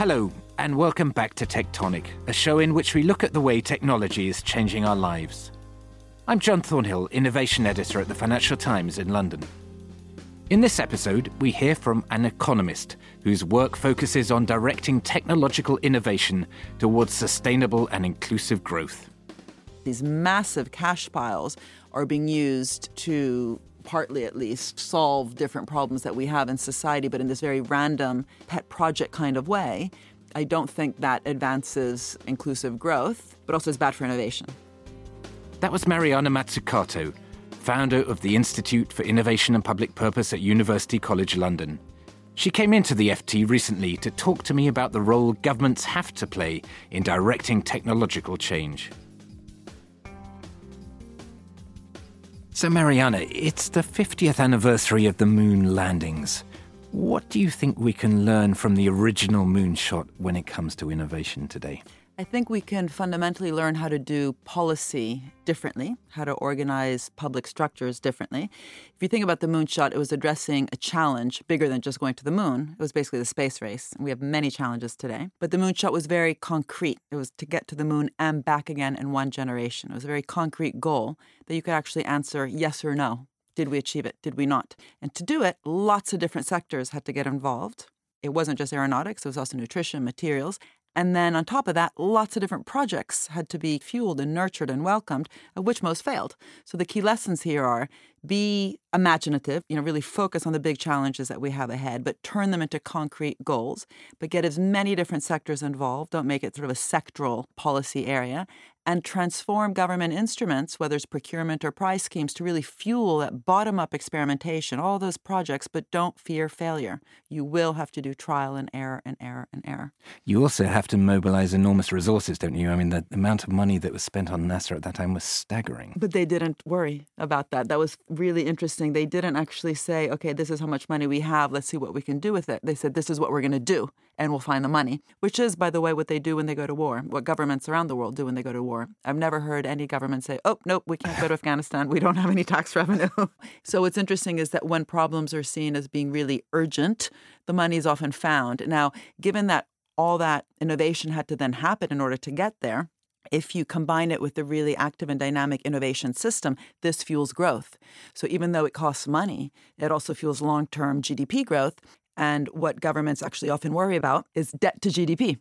Hello, and welcome back to Tectonic, a show in which we look at the way technology is changing our lives. I'm John Thornhill, Innovation Editor at the Financial Times in London. In this episode, we hear from an economist whose work focuses on directing technological innovation towards sustainable and inclusive growth. These massive cash piles are being used to partly at least solve different problems that we have in society, but in this very random pet project kind of way. I don't think that advances inclusive growth, but also is bad for innovation. That was Mariana Mazzucato, founder of the Institute for Innovation and Public Purpose at University College London. She came into the FT recently to talk to me about the role governments have to play in directing technological change. So, Mariana, it's the 50th anniversary of the moon landings. What do you think we can learn from the original moonshot when it comes to innovation today? I think we can fundamentally learn how to do policy differently, how to organize public structures differently. If you think about the moonshot, it was addressing a challenge bigger than just going to the moon. It was basically the space race. We have many challenges today. But the moonshot was very concrete. It was to get to the moon and back again in one generation. It was a very concrete goal that you could actually answer yes or no. Did we achieve it? Did we not? And to do it, lots of different sectors had to get involved. It wasn't just aeronautics, it was also nutrition, materials, and then on top of that, lots of different projects had to be fueled and nurtured and welcomed, of which most failed. So the key lessons here are be imaginative, you know, really focus on the big challenges that we have ahead, but turn them into concrete goals, but get as many different sectors involved. Don't make it sort of a sectoral policy area and transform government instruments, whether it's procurement or prize schemes, to really fuel that bottom up experimentation, all those projects, but don't fear failure. You will have to do trial and error and error and error. You also have to mobilize enormous resources, don't you? I mean, the amount of money that was spent on NASA at that time was staggering. But they didn't worry about that. That was really interesting. They didn't actually say, okay, this is how much money we have. Let's see what we can do with it. They said, this is what we're going to do, and we'll find the money, which is, by the way, what they do when they go to war, what governments around the world do when they go to war. I've never heard any government say, oh, nope, we can't go to Afghanistan. We don't have any tax revenue. so what's interesting is that when problems are seen as being really urgent, the money is often found. Now, given that all that innovation had to then happen in order to get there, if you combine it with the really active and dynamic innovation system, this fuels growth. So even though it costs money, it also fuels long term GDP growth. And what governments actually often worry about is debt to GDP.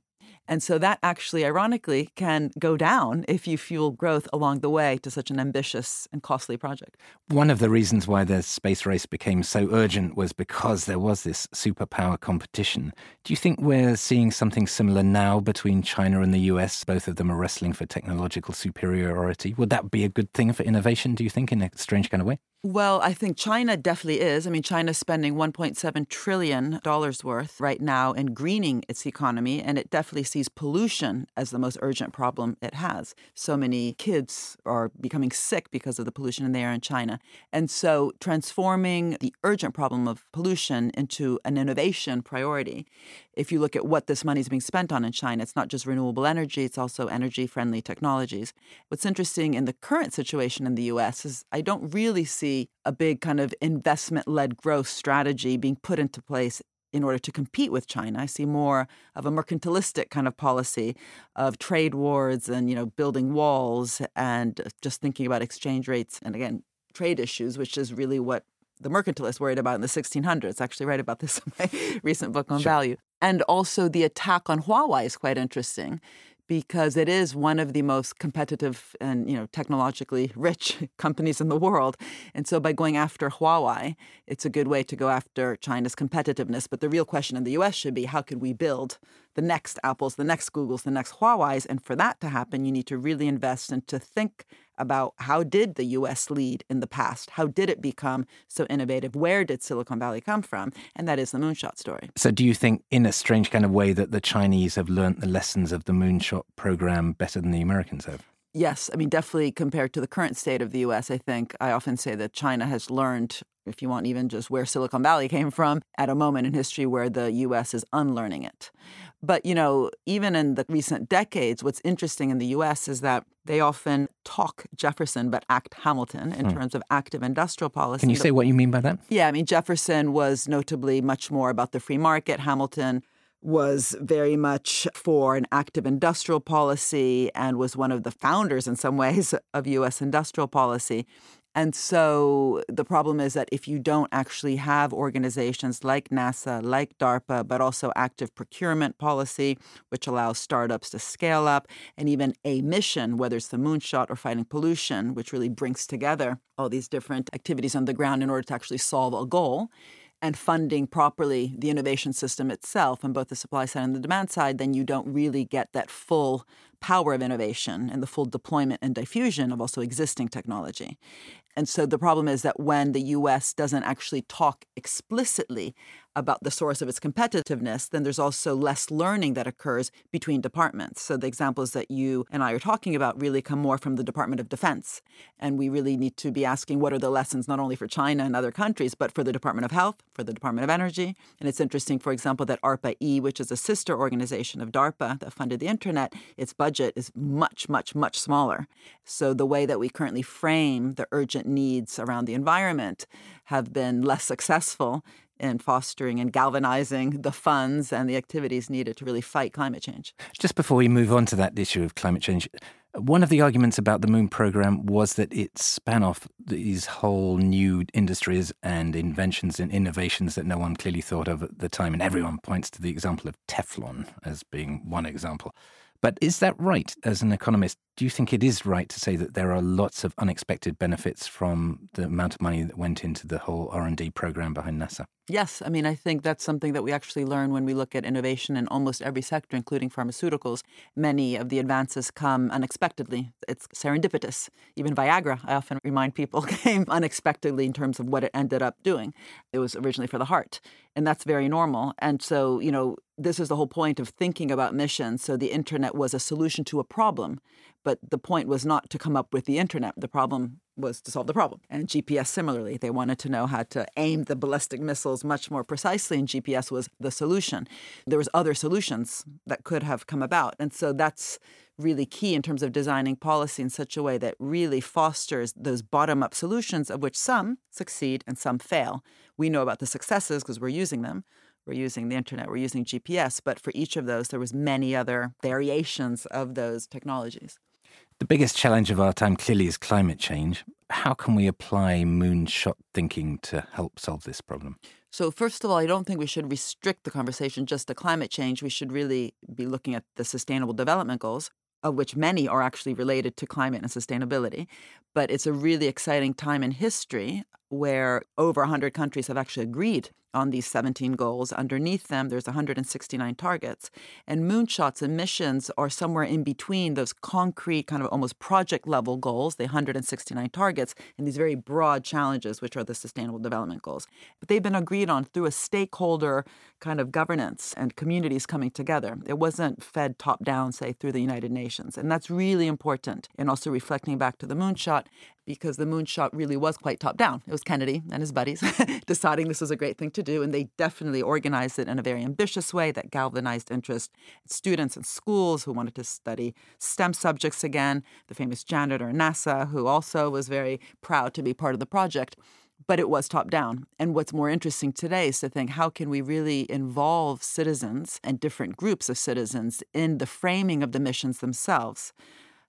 And so that actually, ironically, can go down if you fuel growth along the way to such an ambitious and costly project. One of the reasons why the space race became so urgent was because there was this superpower competition. Do you think we're seeing something similar now between China and the US? Both of them are wrestling for technological superiority. Would that be a good thing for innovation, do you think, in a strange kind of way? Well, I think China definitely is. I mean, China's spending $1.7 trillion worth right now in greening its economy, and it definitely sees pollution as the most urgent problem it has. So many kids are becoming sick because of the pollution in the air in China. And so transforming the urgent problem of pollution into an innovation priority if you look at what this money is being spent on in China, it's not just renewable energy, it's also energy friendly technologies. What's interesting in the current situation in the US is I don't really see a big kind of investment led growth strategy being put into place in order to compete with China. I see more of a mercantilistic kind of policy of trade wars and you know building walls and just thinking about exchange rates and again trade issues, which is really what the mercantilists worried about in the 1600s. I actually write about this in my recent book on sure. value. And also the attack on Huawei is quite interesting because it is one of the most competitive and you know technologically rich companies in the world. And so by going after Huawei it's a good way to go after China's competitiveness. But the real question in the US should be how could we build the next Apples the next Googles the next Huawei's? And for that to happen you need to really invest and to think about how did the US lead in the past? How did it become so innovative? Where did Silicon Valley come from? And that is the moonshot story. So do you think in a strange kind of way that the Chinese have learned the lessons of the moonshot program better than the Americans have? Yes, I mean definitely compared to the current state of the US, I think I often say that China has learned if you want even just where Silicon Valley came from at a moment in history where the US is unlearning it. But, you know, even in the recent decades, what's interesting in the US is that they often talk Jefferson but act Hamilton in hmm. terms of active industrial policy. Can you say what you mean by that? Yeah, I mean, Jefferson was notably much more about the free market. Hamilton was very much for an active industrial policy and was one of the founders, in some ways, of US industrial policy. And so the problem is that if you don't actually have organizations like NASA, like DARPA, but also active procurement policy, which allows startups to scale up, and even a mission, whether it's the moonshot or fighting pollution, which really brings together all these different activities on the ground in order to actually solve a goal, and funding properly the innovation system itself on both the supply side and the demand side, then you don't really get that full power of innovation and the full deployment and diffusion of also existing technology. And so the problem is that when the US doesn't actually talk explicitly about the source of its competitiveness, then there's also less learning that occurs between departments. So the examples that you and I are talking about really come more from the Department of Defense. And we really need to be asking what are the lessons not only for China and other countries, but for the Department of Health, for the Department of Energy. And it's interesting, for example, that ARPA E, which is a sister organization of DARPA that funded the internet, its budget is much, much, much smaller. So the way that we currently frame the urgent needs around the environment have been less successful in fostering and galvanizing the funds and the activities needed to really fight climate change. Just before we move on to that issue of climate change, one of the arguments about the Moon program was that it span off these whole new industries and inventions and innovations that no one clearly thought of at the time. And everyone points to the example of Teflon as being one example. But is that right as an economist? Do you think it is right to say that there are lots of unexpected benefits from the amount of money that went into the whole R&D program behind NASA? Yes, I mean I think that's something that we actually learn when we look at innovation in almost every sector including pharmaceuticals. Many of the advances come unexpectedly. It's serendipitous. Even Viagra, I often remind people, came unexpectedly in terms of what it ended up doing. It was originally for the heart, and that's very normal. And so, you know, this is the whole point of thinking about missions. So the internet was a solution to a problem, but the point was not to come up with the internet. The problem was to solve the problem. And GPS similarly, they wanted to know how to aim the ballistic missiles much more precisely, and GPS was the solution. There was other solutions that could have come about, and so that's really key in terms of designing policy in such a way that really fosters those bottom-up solutions, of which some succeed and some fail. We know about the successes because we're using them we're using the internet, we're using GPS, but for each of those, there was many other variations of those technologies. The biggest challenge of our time clearly is climate change. How can we apply moonshot thinking to help solve this problem? So, first of all, I don't think we should restrict the conversation just to climate change. We should really be looking at the Sustainable Development Goals, of which many are actually related to climate and sustainability. But it's a really exciting time in history where over 100 countries have actually agreed on these 17 goals. Underneath them, there's 169 targets. And Moonshot's emissions are somewhere in between those concrete, kind of almost project level goals, the 169 targets, and these very broad challenges, which are the Sustainable Development Goals. But they've been agreed on through a stakeholder kind of governance and communities coming together. It wasn't fed top down, say, through the United Nations. And that's really important. And also reflecting back to the Moonshot because the moonshot really was quite top down. It was Kennedy and his buddies deciding this was a great thing to do, and they definitely organized it in a very ambitious way that galvanized interest in students and schools who wanted to study STEM subjects again. The famous janitor NASA, who also was very proud to be part of the project. But it was top down. And what's more interesting today is to think how can we really involve citizens and different groups of citizens in the framing of the missions themselves?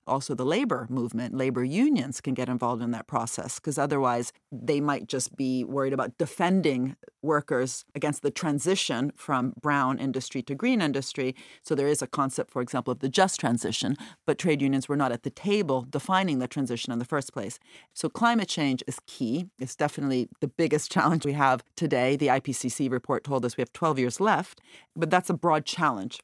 Also the labor movement, labor unions can get involved in that process because otherwise they might just be worried about defending workers against the transition from brown industry to green industry. So there is a concept, for example, of the just transition, but trade unions were not at the table defining the transition in the first place. So climate change is key. It's definitely the biggest challenge we have today. The IPCC report told us we have 12 years left, but that's a broad challenge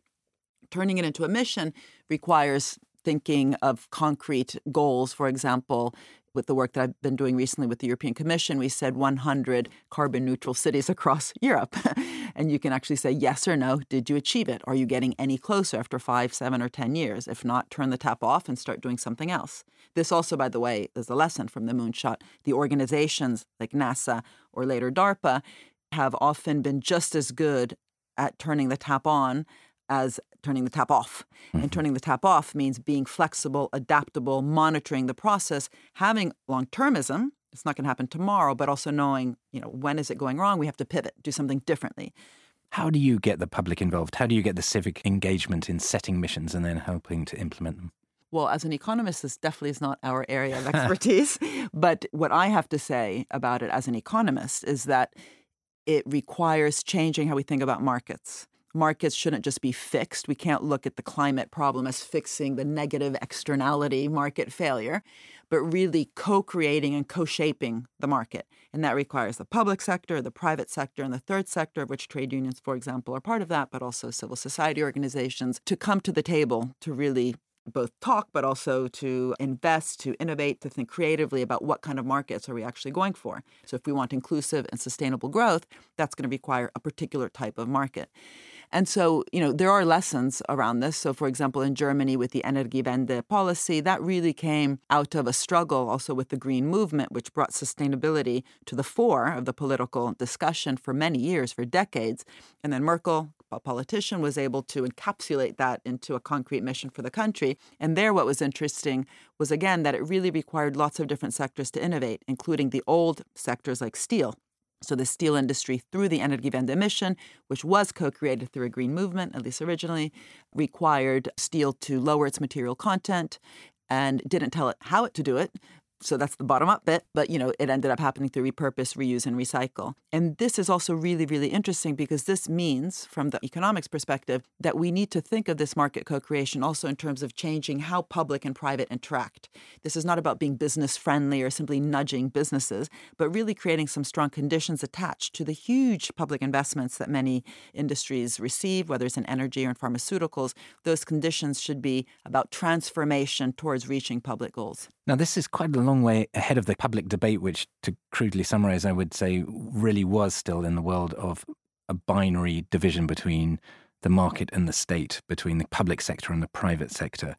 turning it into a mission requires thinking of concrete goals. For example, with the work that I've been doing recently with the European Commission, we said 100 carbon neutral cities across Europe. and you can actually say yes or no. Did you achieve it? Are you getting any closer after five, seven, or 10 years? If not, turn the tap off and start doing something else. This also, by the way, is a lesson from the moonshot. The organizations like NASA or later DARPA have often been just as good at turning the tap on as turning the tap off. Mm-hmm. And turning the tap off means being flexible, adaptable, monitoring the process, having long termism. It's not going to happen tomorrow, but also knowing, you know, when is it going wrong? We have to pivot, do something differently. How do you get the public involved? How do you get the civic engagement in setting missions and then helping to implement them? Well, as an economist, this definitely is not our area of expertise. but what I have to say about it as an economist is that it requires changing how we think about markets. Markets shouldn't just be fixed. We can't look at the climate problem as fixing the negative externality market failure, but really co creating and co shaping the market. And that requires the public sector, the private sector, and the third sector, of which trade unions, for example, are part of that, but also civil society organizations, to come to the table to really both talk, but also to invest, to innovate, to think creatively about what kind of markets are we actually going for. So, if we want inclusive and sustainable growth, that's going to require a particular type of market. And so, you know, there are lessons around this. So, for example, in Germany with the Energiewende policy, that really came out of a struggle also with the Green Movement, which brought sustainability to the fore of the political discussion for many years, for decades. And then Merkel, a politician, was able to encapsulate that into a concrete mission for the country. And there, what was interesting was again that it really required lots of different sectors to innovate, including the old sectors like steel. So the steel industry, through the Energiewende mission, which was co-created through a green movement, at least originally, required steel to lower its material content and didn't tell it how it to do it, so that's the bottom up bit, but you know, it ended up happening through repurpose, reuse, and recycle. And this is also really, really interesting because this means, from the economics perspective, that we need to think of this market co creation also in terms of changing how public and private interact. This is not about being business friendly or simply nudging businesses, but really creating some strong conditions attached to the huge public investments that many industries receive, whether it's in energy or in pharmaceuticals. Those conditions should be about transformation towards reaching public goals. Now, this is quite a long way ahead of the public debate, which, to crudely summarize, I would say really was still in the world of a binary division between the market and the state, between the public sector and the private sector.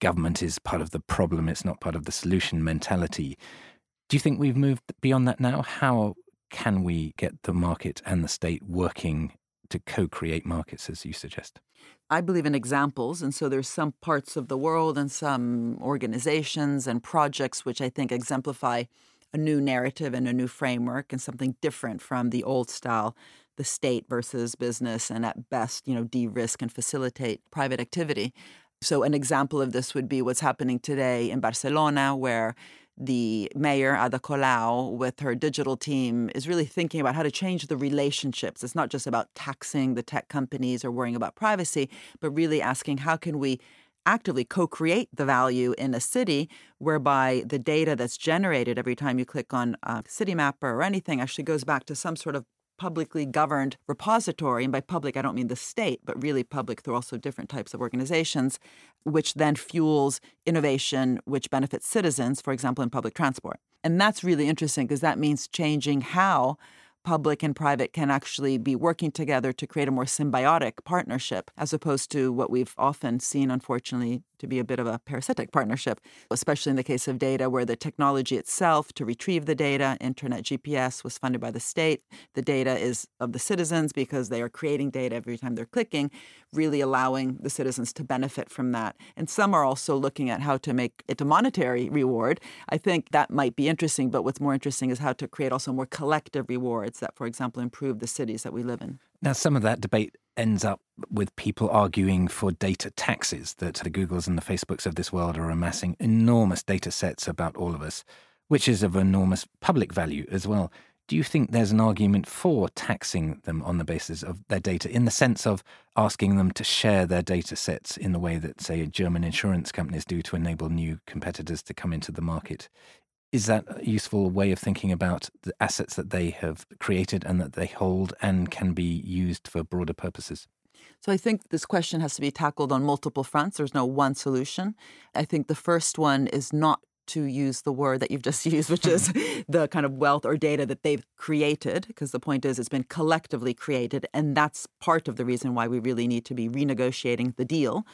Government is part of the problem, it's not part of the solution mentality. Do you think we've moved beyond that now? How can we get the market and the state working to co create markets, as you suggest? I believe in examples. And so there's some parts of the world and some organizations and projects which I think exemplify a new narrative and a new framework and something different from the old style, the state versus business, and at best, you know, de risk and facilitate private activity. So, an example of this would be what's happening today in Barcelona, where the mayor, uh, Ada Colau, with her digital team, is really thinking about how to change the relationships. It's not just about taxing the tech companies or worrying about privacy, but really asking how can we actively co create the value in a city whereby the data that's generated every time you click on a Citymapper or anything actually goes back to some sort of publicly governed repository, and by public I don't mean the state, but really public through also different types of organizations, which then fuels innovation which benefits citizens, for example, in public transport. And that's really interesting because that means changing how public and private can actually be working together to create a more symbiotic partnership as opposed to what we've often seen, unfortunately, to be a bit of a parasitic partnership, especially in the case of data where the technology itself to retrieve the data, internet GPS, was funded by the state. The data is of the citizens because they are creating data every time they're clicking, really allowing the citizens to benefit from that. And some are also looking at how to make it a monetary reward. I think that might be interesting, but what's more interesting is how to create also more collective rewards that, for example, improve the cities that we live in. Now, some of that debate ends up with people arguing for data taxes, that the Googles and the Facebooks of this world are amassing enormous data sets about all of us, which is of enormous public value as well. Do you think there's an argument for taxing them on the basis of their data, in the sense of asking them to share their data sets in the way that, say, German insurance companies do to enable new competitors to come into the market? Is that a useful way of thinking about the assets that they have created and that they hold and can be used for broader purposes? So I think this question has to be tackled on multiple fronts. There's no one solution. I think the first one is not to use the word that you've just used, which is the kind of wealth or data that they've created, because the point is it's been collectively created. And that's part of the reason why we really need to be renegotiating the deal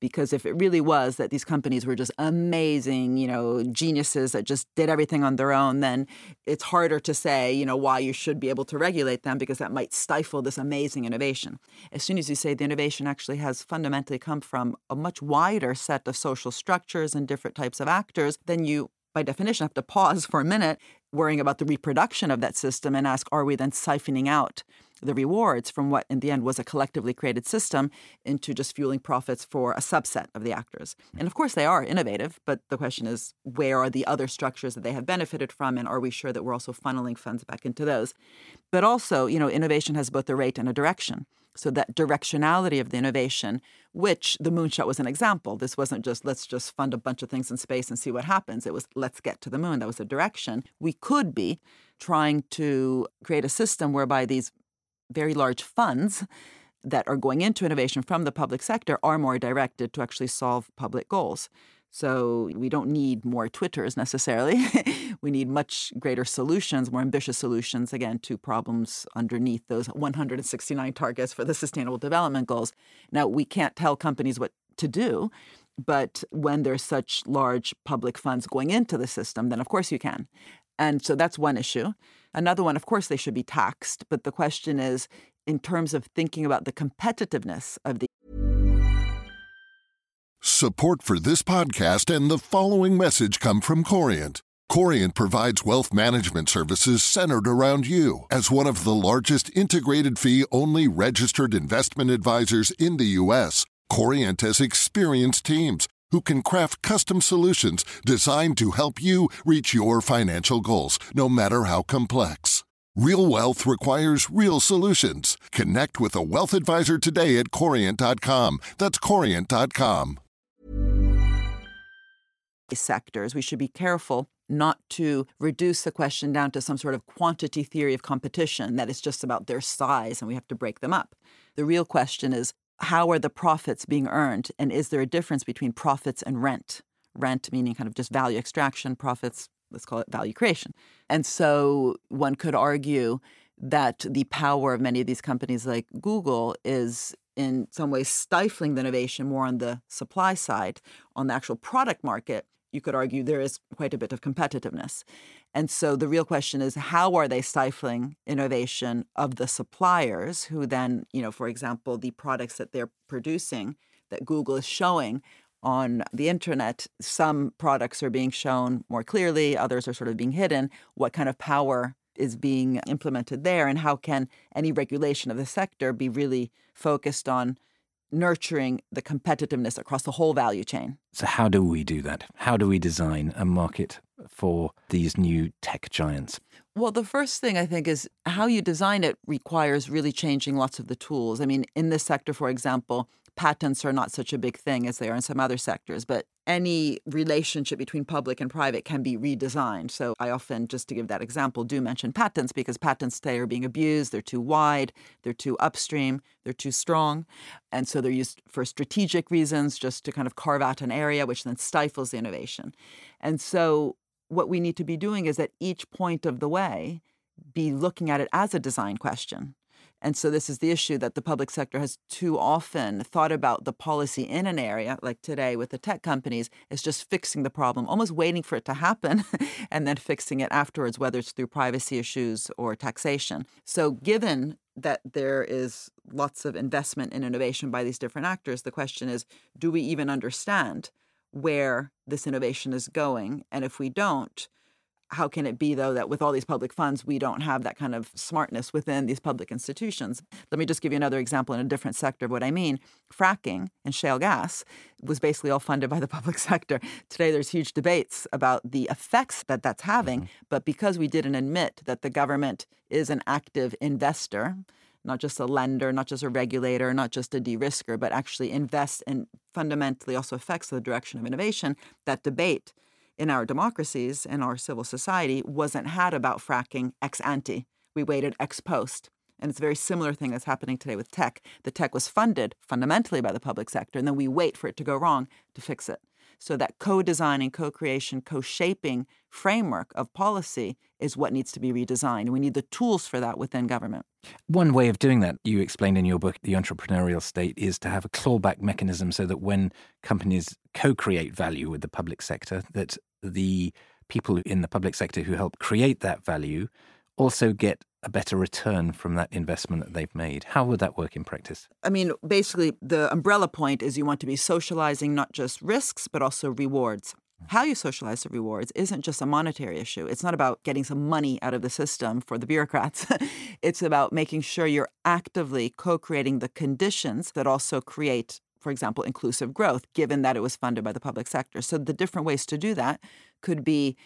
because if it really was that these companies were just amazing, you know, geniuses that just did everything on their own, then it's harder to say, you know, why you should be able to regulate them because that might stifle this amazing innovation. As soon as you say the innovation actually has fundamentally come from a much wider set of social structures and different types of actors, then you by definition, have to pause for a minute, worrying about the reproduction of that system and ask, are we then siphoning out the rewards from what in the end was a collectively created system into just fueling profits for a subset of the actors. Hmm. And of course, they are innovative, but the question is where are the other structures that they have benefited from? And are we sure that we're also funneling funds back into those? But also, you know, innovation has both a rate and a direction. So that directionality of the innovation, which the moonshot was an example. This wasn't just let's just fund a bunch of things in space and see what happens. It was let's get to the moon. That was a direction. We could be trying to create a system whereby these very large funds that are going into innovation from the public sector are more directed to actually solve public goals. So we don't need more Twitters necessarily. we need much greater solutions, more ambitious solutions, again, to problems underneath those 169 targets for the Sustainable Development Goals. Now, we can't tell companies what to do, but when there's such large public funds going into the system, then of course you can. And so that's one issue. Another one, of course, they should be taxed. But the question is, in terms of thinking about the competitiveness of the Support for this podcast and the following message come from Corient. Corient provides wealth management services centered around you. As one of the largest integrated fee only registered investment advisors in the U.S., Corient has experienced teams who can craft custom solutions designed to help you reach your financial goals, no matter how complex. Real wealth requires real solutions. Connect with a wealth advisor today at Corient.com. That's Corient.com sectors, we should be careful not to reduce the question down to some sort of quantity theory of competition that is just about their size and we have to break them up. The real question is how are the profits being earned and is there a difference between profits and rent? Rent meaning kind of just value extraction, profits, let's call it value creation. And so one could argue that the power of many of these companies like Google is in some ways stifling the innovation more on the supply side. On the actual product market, you could argue there is quite a bit of competitiveness. And so the real question is how are they stifling innovation of the suppliers who then, you know, for example, the products that they're producing that Google is showing on the internet, some products are being shown more clearly, others are sort of being hidden. What kind of power is being implemented there and how can any regulation of the sector be really focused on nurturing the competitiveness across the whole value chain. So, how do we do that? How do we design a market for these new tech giants? Well, the first thing I think is how you design it requires really changing lots of the tools. I mean, in this sector, for example, patents are not such a big thing as they are in some other sectors, but any relationship between public and private can be redesigned. So I often, just to give that example, do mention patents because patents today are being abused. They're too wide, they're too upstream, they're too strong. And so they're used for strategic reasons, just to kind of carve out an area, which then stifles the innovation. And so what we need to be doing is at each point of the way, be looking at it as a design question. And so this is the issue that the public sector has too often thought about the policy in an area, like today with the tech companies, is just fixing the problem, almost waiting for it to happen and then fixing it afterwards, whether it's through privacy issues or taxation. So given that there is lots of investment in innovation by these different actors, the question is, do we even understand where this innovation is going? And if we don't, how can it be, though, that with all these public funds, we don't have that kind of smartness within these public institutions? Let me just give you another example in a different sector of what I mean. Fracking and shale gas was basically all funded by the public sector. Today, there's huge debates about the effects that that's having. Mm-hmm. But because we didn't admit that the government is an active investor, not just a lender, not just a regulator, not just a de risker, but actually invests and fundamentally also affects the direction of innovation, that debate in our democracies and our civil society wasn't had about fracking ex ante. We waited ex post. And it's a very similar thing that's happening today with tech. The tech was funded fundamentally by the public sector, and then we wait for it to go wrong to fix it. So that co-designing, co-creation, co-shaping framework of policy is what needs to be redesigned. We need the tools for that within government. One way of doing that, you explained in your book, The Entrepreneurial State, is to have a clawback mechanism so that when companies co-create value with the public sector, that the people in the public sector who help create that value also get a better return from that investment that they've made. How would that work in practice? I mean, basically, the umbrella point is you want to be socializing not just risks, but also rewards. Mm. how you socialize the rewards isn't just a monetary issue. It's not about getting some money out of the system for the bureaucrats. it's about making sure you're actively co creating the conditions that also create, for example, inclusive growth, given that it was funded by the public sector. So the different ways to do that could be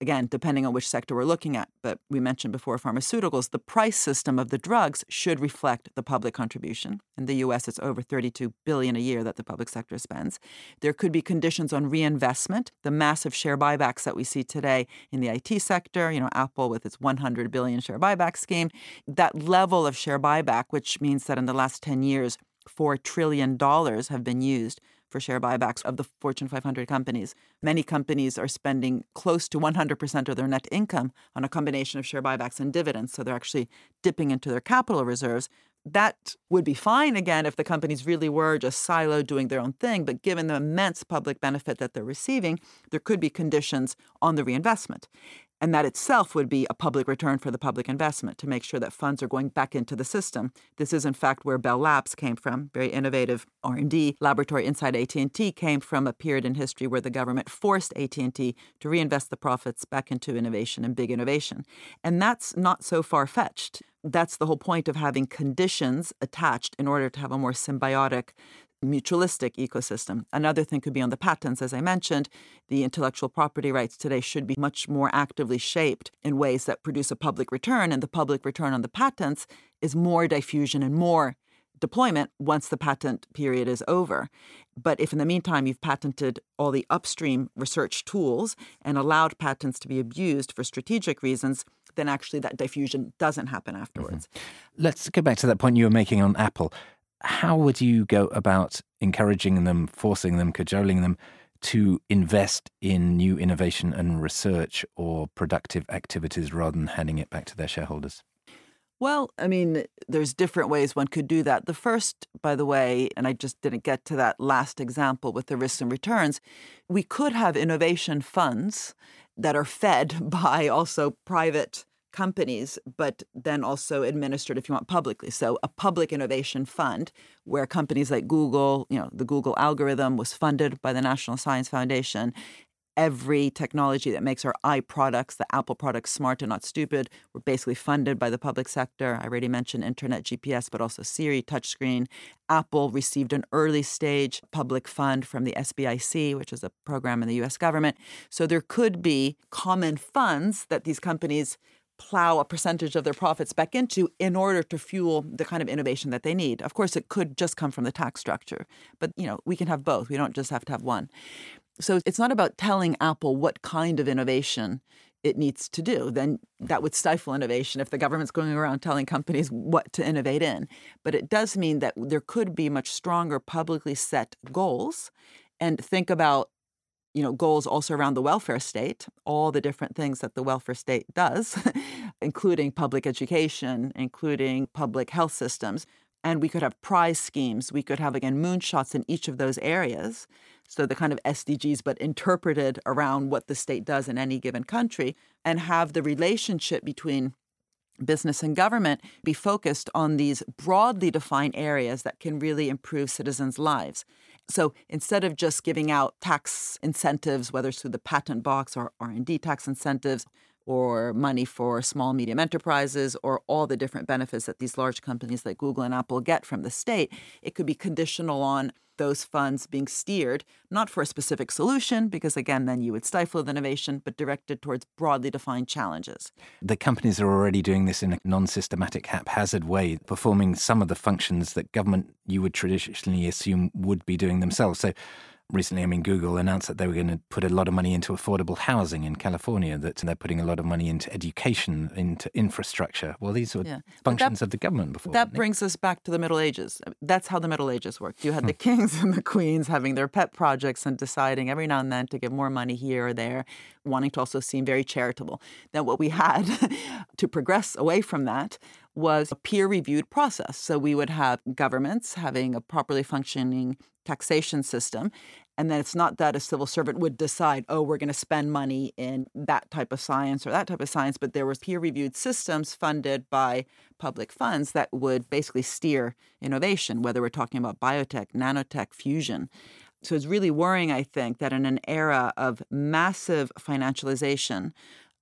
again, depending on which sector we're looking at, but we mentioned before pharmaceuticals, the price system of the drugs should reflect the public contribution. In the US, it's over 32 billion a year that the public sector spends. There could be conditions on reinvestment, the massive share buybacks that we see today in the IT sector, you know, Apple with its 100 billion share buyback scheme. That level of share buyback, which means that in the last 10 years, $4 trillion have been used for share buybacks of the Fortune 500 companies. Many companies are spending close to 100% of their net income on a combination of share buybacks and dividends. So they're actually dipping into their capital reserves. That would be fine again if the companies really were just siloed doing their own thing. But given the immense public benefit that they're receiving, there could be conditions on the reinvestment. And that itself would be a public return for the public investment to make sure that funds are going back into the system. This is in fact where Bell Labs came from, very innovative R&D laboratory inside AT&T came from a period in history where the government forced AT&T to reinvest the profits back into innovation and big innovation. And that's not so far-fetched. That's the whole point of having conditions attached in order to have a more symbiotic mutualistic ecosystem. Another thing could be on the patents. As I mentioned, the intellectual property rights today should be much more actively shaped in ways that produce a public return, and the public return on the patents is more diffusion and more deployment once the patent period is over. But if in the meantime you've patented all the upstream research tools and allowed patents to be abused for strategic reasons, then actually that diffusion doesn't happen afterwards. Mm-hmm. Let's go back to that point you were making on Apple how would you go about encouraging them, forcing them, cajoling them to invest in new innovation and research or productive activities rather than handing it back to their shareholders? Well, I mean, there's different ways one could do that. The first, by the way, and I just didn't get to that last example with the risks and returns, we could have innovation funds that are fed by also private companies, but then also administered, if you want, publicly. So a public innovation fund where companies like Google, you know, the Google algorithm was funded by the National Science Foundation. Every technology that makes our i products, the Apple products, smart and not stupid, were basically funded by the public sector. I already mentioned internet GPS, but also Siri, touchscreen. Apple received an early stage public fund from the SBIC, which is a program in the US government. So there could be common funds that these companies plow a percentage of their profits back into in order to fuel the kind of innovation that they need. Of course, it could just come from the tax structure, but you know, we can have both. We don't just have to have one. So it's not about telling Apple what kind of innovation it needs to do. Then that would stifle innovation if the government's going around telling companies what to innovate in. But it does mean that there could be much stronger publicly set goals and think about you know, goals also around the welfare state, all the different things that the welfare state does, including public education, including public health systems. And we could have prize schemes. We could have, again, moonshots in each of those areas. So the kind of SDGs, but interpreted around what the state does in any given country, and have the relationship between business and government be focused on these broadly defined areas that can really improve citizens' lives. So instead of just giving out tax incentives, whether it's through the patent box or R&D tax incentives, or money for small medium enterprises or all the different benefits that these large companies like Google and Apple get from the state, it could be conditional on those funds being steered not for a specific solution, because again, then you would stifle the innovation, but directed towards broadly defined challenges. The companies are already doing this in a non systematic, haphazard way, performing some of the functions that government you would traditionally assume would be doing themselves. So recently, I mean, Google announced that they were going to put a lot of money into affordable housing in California, that they're putting a lot of money into education, into infrastructure. Well, these were yeah. functions that, of the government before. That brings us back to the Middle Ages. That's how the Middle Ages worked. You had the hmm. kings and the queens having their pet projects and deciding every now and then to give more money here or there, wanting to also seem very charitable. Then what we had to progress away from that was a peer reviewed process. So we would have governments having a properly functioning taxation system. And then it's not that a civil servant would decide, oh, we're going to spend money in that type of science or that type of science, but there was peer-reviewed systems funded by public funds that would basically steer innovation, whether we're talking about biotech, nanotech, fusion. So it's really worrying, I think, that in an era of massive financialization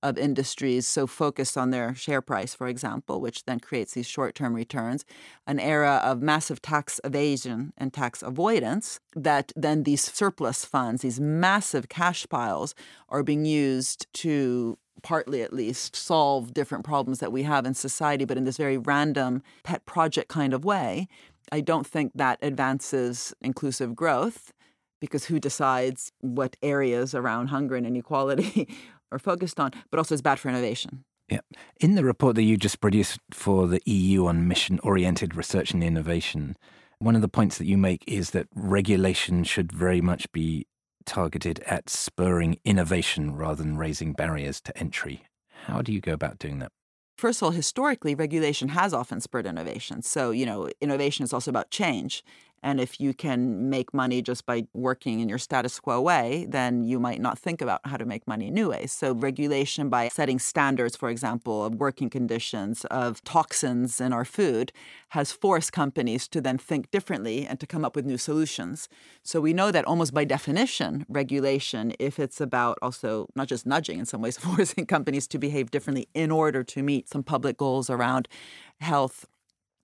of industries so focused on their share price, for example, which then creates these short term returns, an era of massive tax evasion and tax avoidance, that then these surplus funds, these massive cash piles, are being used to partly at least solve different problems that we have in society, but in this very random pet project kind of way. I don't think that advances inclusive growth because who decides what areas around hunger and inequality are focused on, but also is bad for innovation. Yeah. In the report that you just produced for the EU on mission oriented research and innovation, one of the points that you make is that regulation should very much be targeted at spurring innovation rather than raising barriers to entry. How do you go about doing that? First of all, historically, regulation has often spurred innovation. So, you know, innovation is also about change. And if you can make money just by working in your status quo way, then you might not think about how to make money new ways. So, regulation by setting standards, for example, of working conditions, of toxins in our food, has forced companies to then think differently and to come up with new solutions. So, we know that almost by definition, regulation, if it's about also not just nudging, in some ways, forcing companies to behave differently in order to meet some public goals around health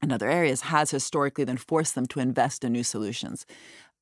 and other areas has historically then forced them to invest in new solutions.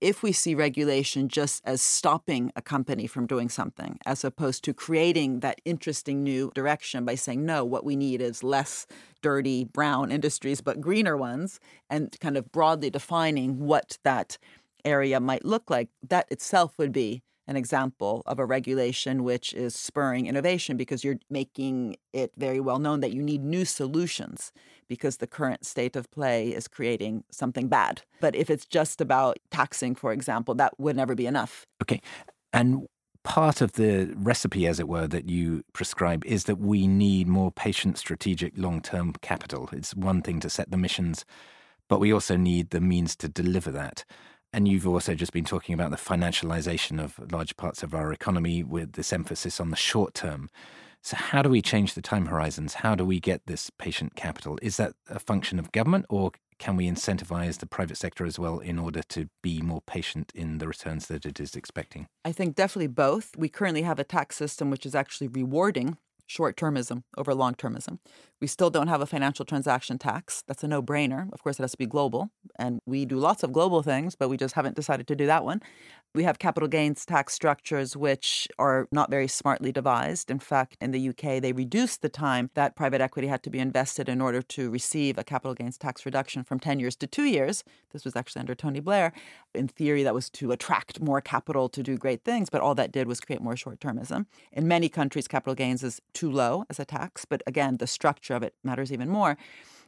If we see regulation just as stopping a company from doing something, as opposed to creating that interesting new direction by saying, no, what we need is less dirty brown industries, but greener ones, and kind of broadly defining what that area might look like, that itself would be an example of a regulation which is spurring innovation because you're making it very well known that you need new solutions because the current state of play is creating something bad. But if it's just about taxing, for example, that would never be enough. Okay. And part of the recipe, as it were, that you prescribe is that we need more patient, strategic, long term capital. It's one thing to set the missions, but we also need the means to deliver that. And you've also just been talking about the financialization of large parts of our economy with this emphasis on the short term. So, how do we change the time horizons? How do we get this patient capital? Is that a function of government, or can we incentivize the private sector as well in order to be more patient in the returns that it is expecting? I think definitely both. We currently have a tax system which is actually rewarding short termism over long termism. We still don't have a financial transaction tax. That's a no brainer. Of course, it has to be global. And we do lots of global things, but we just haven't decided to do that one. We have capital gains tax structures which are not very smartly devised. In fact, in the UK, they reduced the time that private equity had to be invested in order to receive a capital gains tax reduction from 10 years to two years. This was actually under Tony Blair. In theory, that was to attract more capital to do great things, but all that did was create more short termism. In many countries, capital gains is too low as a tax, but again, the structure of it matters even more.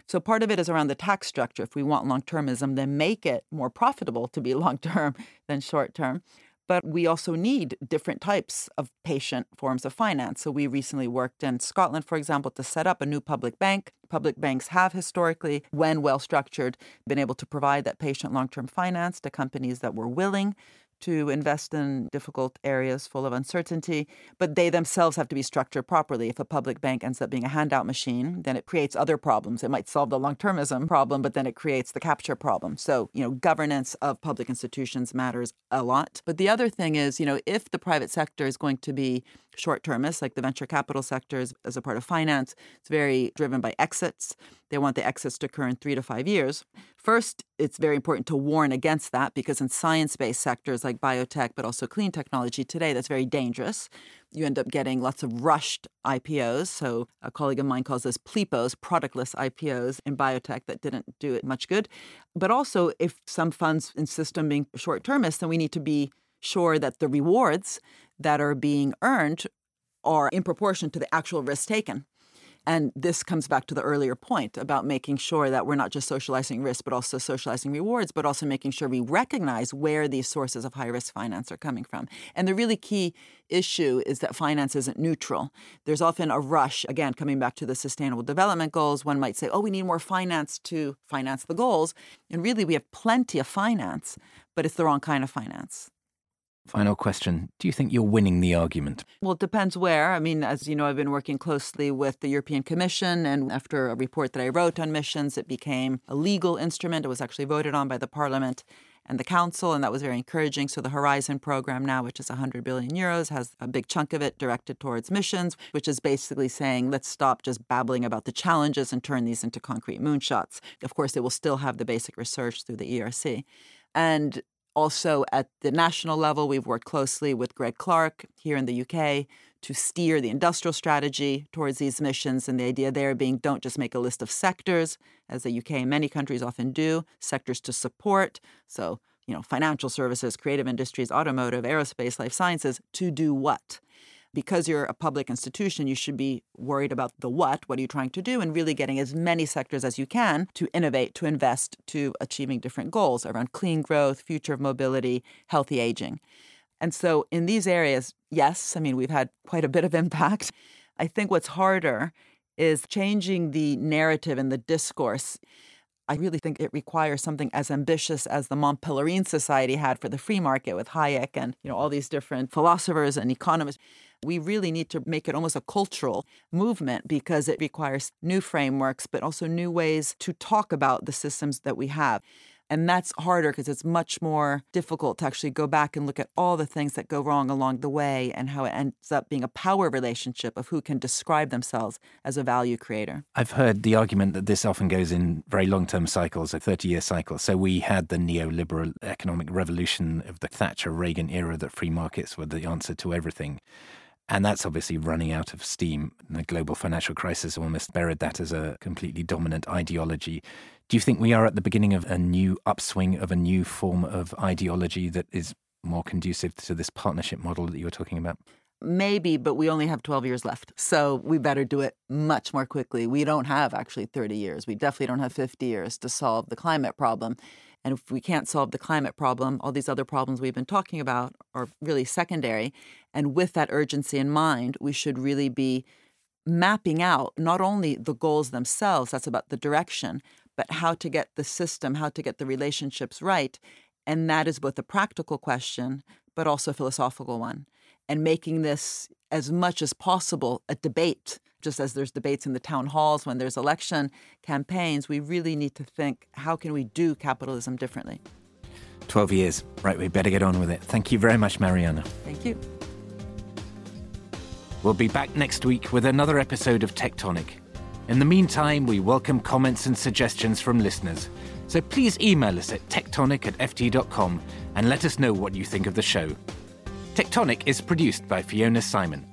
So part of it is around the tax structure. If we want long termism, then make it more profitable to be long term than short term. But we also need different types of patient forms of finance. So we recently worked in Scotland, for example, to set up a new public bank. Public banks have historically, when well structured, been able to provide that patient long term finance to companies that were willing to invest in difficult areas full of uncertainty, but they themselves have to be structured properly. If a public bank ends up being a handout machine, then it creates other problems. It might solve the long termism problem, but then it creates the capture problem. So, you know, governance of public institutions matters a lot. But the other thing is, you know, if the private sector is going to be short termist, like the venture capital sector is, as a part of finance, it's very driven by exits. They want the exits to occur in three to five years. First, it's very important to warn against that because in science based sectors like biotech, but also clean technology today, that's very dangerous. You end up getting lots of rushed IPOs. So, a colleague of mine calls this PLIPOs, productless IPOs in biotech that didn't do it much good. But also, if some funds insist on being short termist, then we need to be sure that the rewards that are being earned are in proportion to the actual risk taken. And this comes back to the earlier point about making sure that we're not just socializing risk, but also socializing rewards, but also making sure we recognize where these sources of high risk finance are coming from. And the really key issue is that finance isn't neutral. There's often a rush, again, coming back to the sustainable development goals. One might say, oh, we need more finance to finance the goals. And really, we have plenty of finance, but it's the wrong kind of finance. Final question. Do you think you're winning the argument? Well, it depends where. I mean, as you know, I've been working closely with the European Commission, and after a report that I wrote on missions, it became a legal instrument. It was actually voted on by the Parliament. and the council, and that was very encouraging. So the Horizon program now, which is 100 billion euros, has a big chunk of it directed towards missions, which is basically saying let's stop just babbling about the challenges and turn these into concrete moonshots. Of course, it will still have the basic research through the ERC. And also at the national level, we've worked closely with Greg Clark here in the UK to steer the industrial strategy towards these missions. And the idea there being don't just make a list of sectors, as the UK and many countries often do, sectors to support. So, you know, financial services, creative industries, automotive, aerospace, life sciences, to do what? Because you're a public institution, you should be worried about the what, what are you trying to do, and really getting as many sectors as you can to innovate, to invest, to achieving different goals around clean growth, future of mobility, healthy aging. And so in these areas, yes, I mean, we've had quite a bit of impact. I think what's harder is changing the narrative and the discourse. I really think it requires something as ambitious as the Mont Pelerin Society had for the free market with Hayek and you know all these different philosophers and economists. We really need to make it almost a cultural movement because it requires new frameworks, but also new ways to talk about the systems that we have. And that's harder because it's much more difficult to actually go back and look at all the things that go wrong along the way and how it ends up being a power relationship of who can describe themselves as a value creator. I've heard the argument that this often goes in very long term cycles, a 30 year cycle. So we had the neoliberal economic revolution of the Thatcher Reagan era that free markets were the answer to everything. And that's obviously running out of steam. The global financial crisis almost buried that as a completely dominant ideology. Do you think we are at the beginning of a new upswing of a new form of ideology that is more conducive to this partnership model that you were talking about? Maybe, but we only have 12 years left. So we better do it much more quickly. We don't have actually 30 years. We definitely don't have 50 years to solve the climate problem. And if we can't solve the climate problem, all these other problems we've been talking about are really secondary. And with that urgency in mind, we should really be mapping out not only the goals themselves, that's about the direction, but how to get the system, how to get the relationships right. And that is both a practical question, but also a philosophical one. And making this as much as possible a debate just as there's debates in the town halls when there's election campaigns, we really need to think how can we do capitalism differently? 12 years. Right, we better get on with it. Thank you very much, Mariana. Thank you. We'll be back next week with another episode of Tech Tonic. In the meantime, we welcome comments and suggestions from listeners. So please email us at tectonic at ft.com and let us know what you think of the show. Tech Tonic is produced by Fiona Simon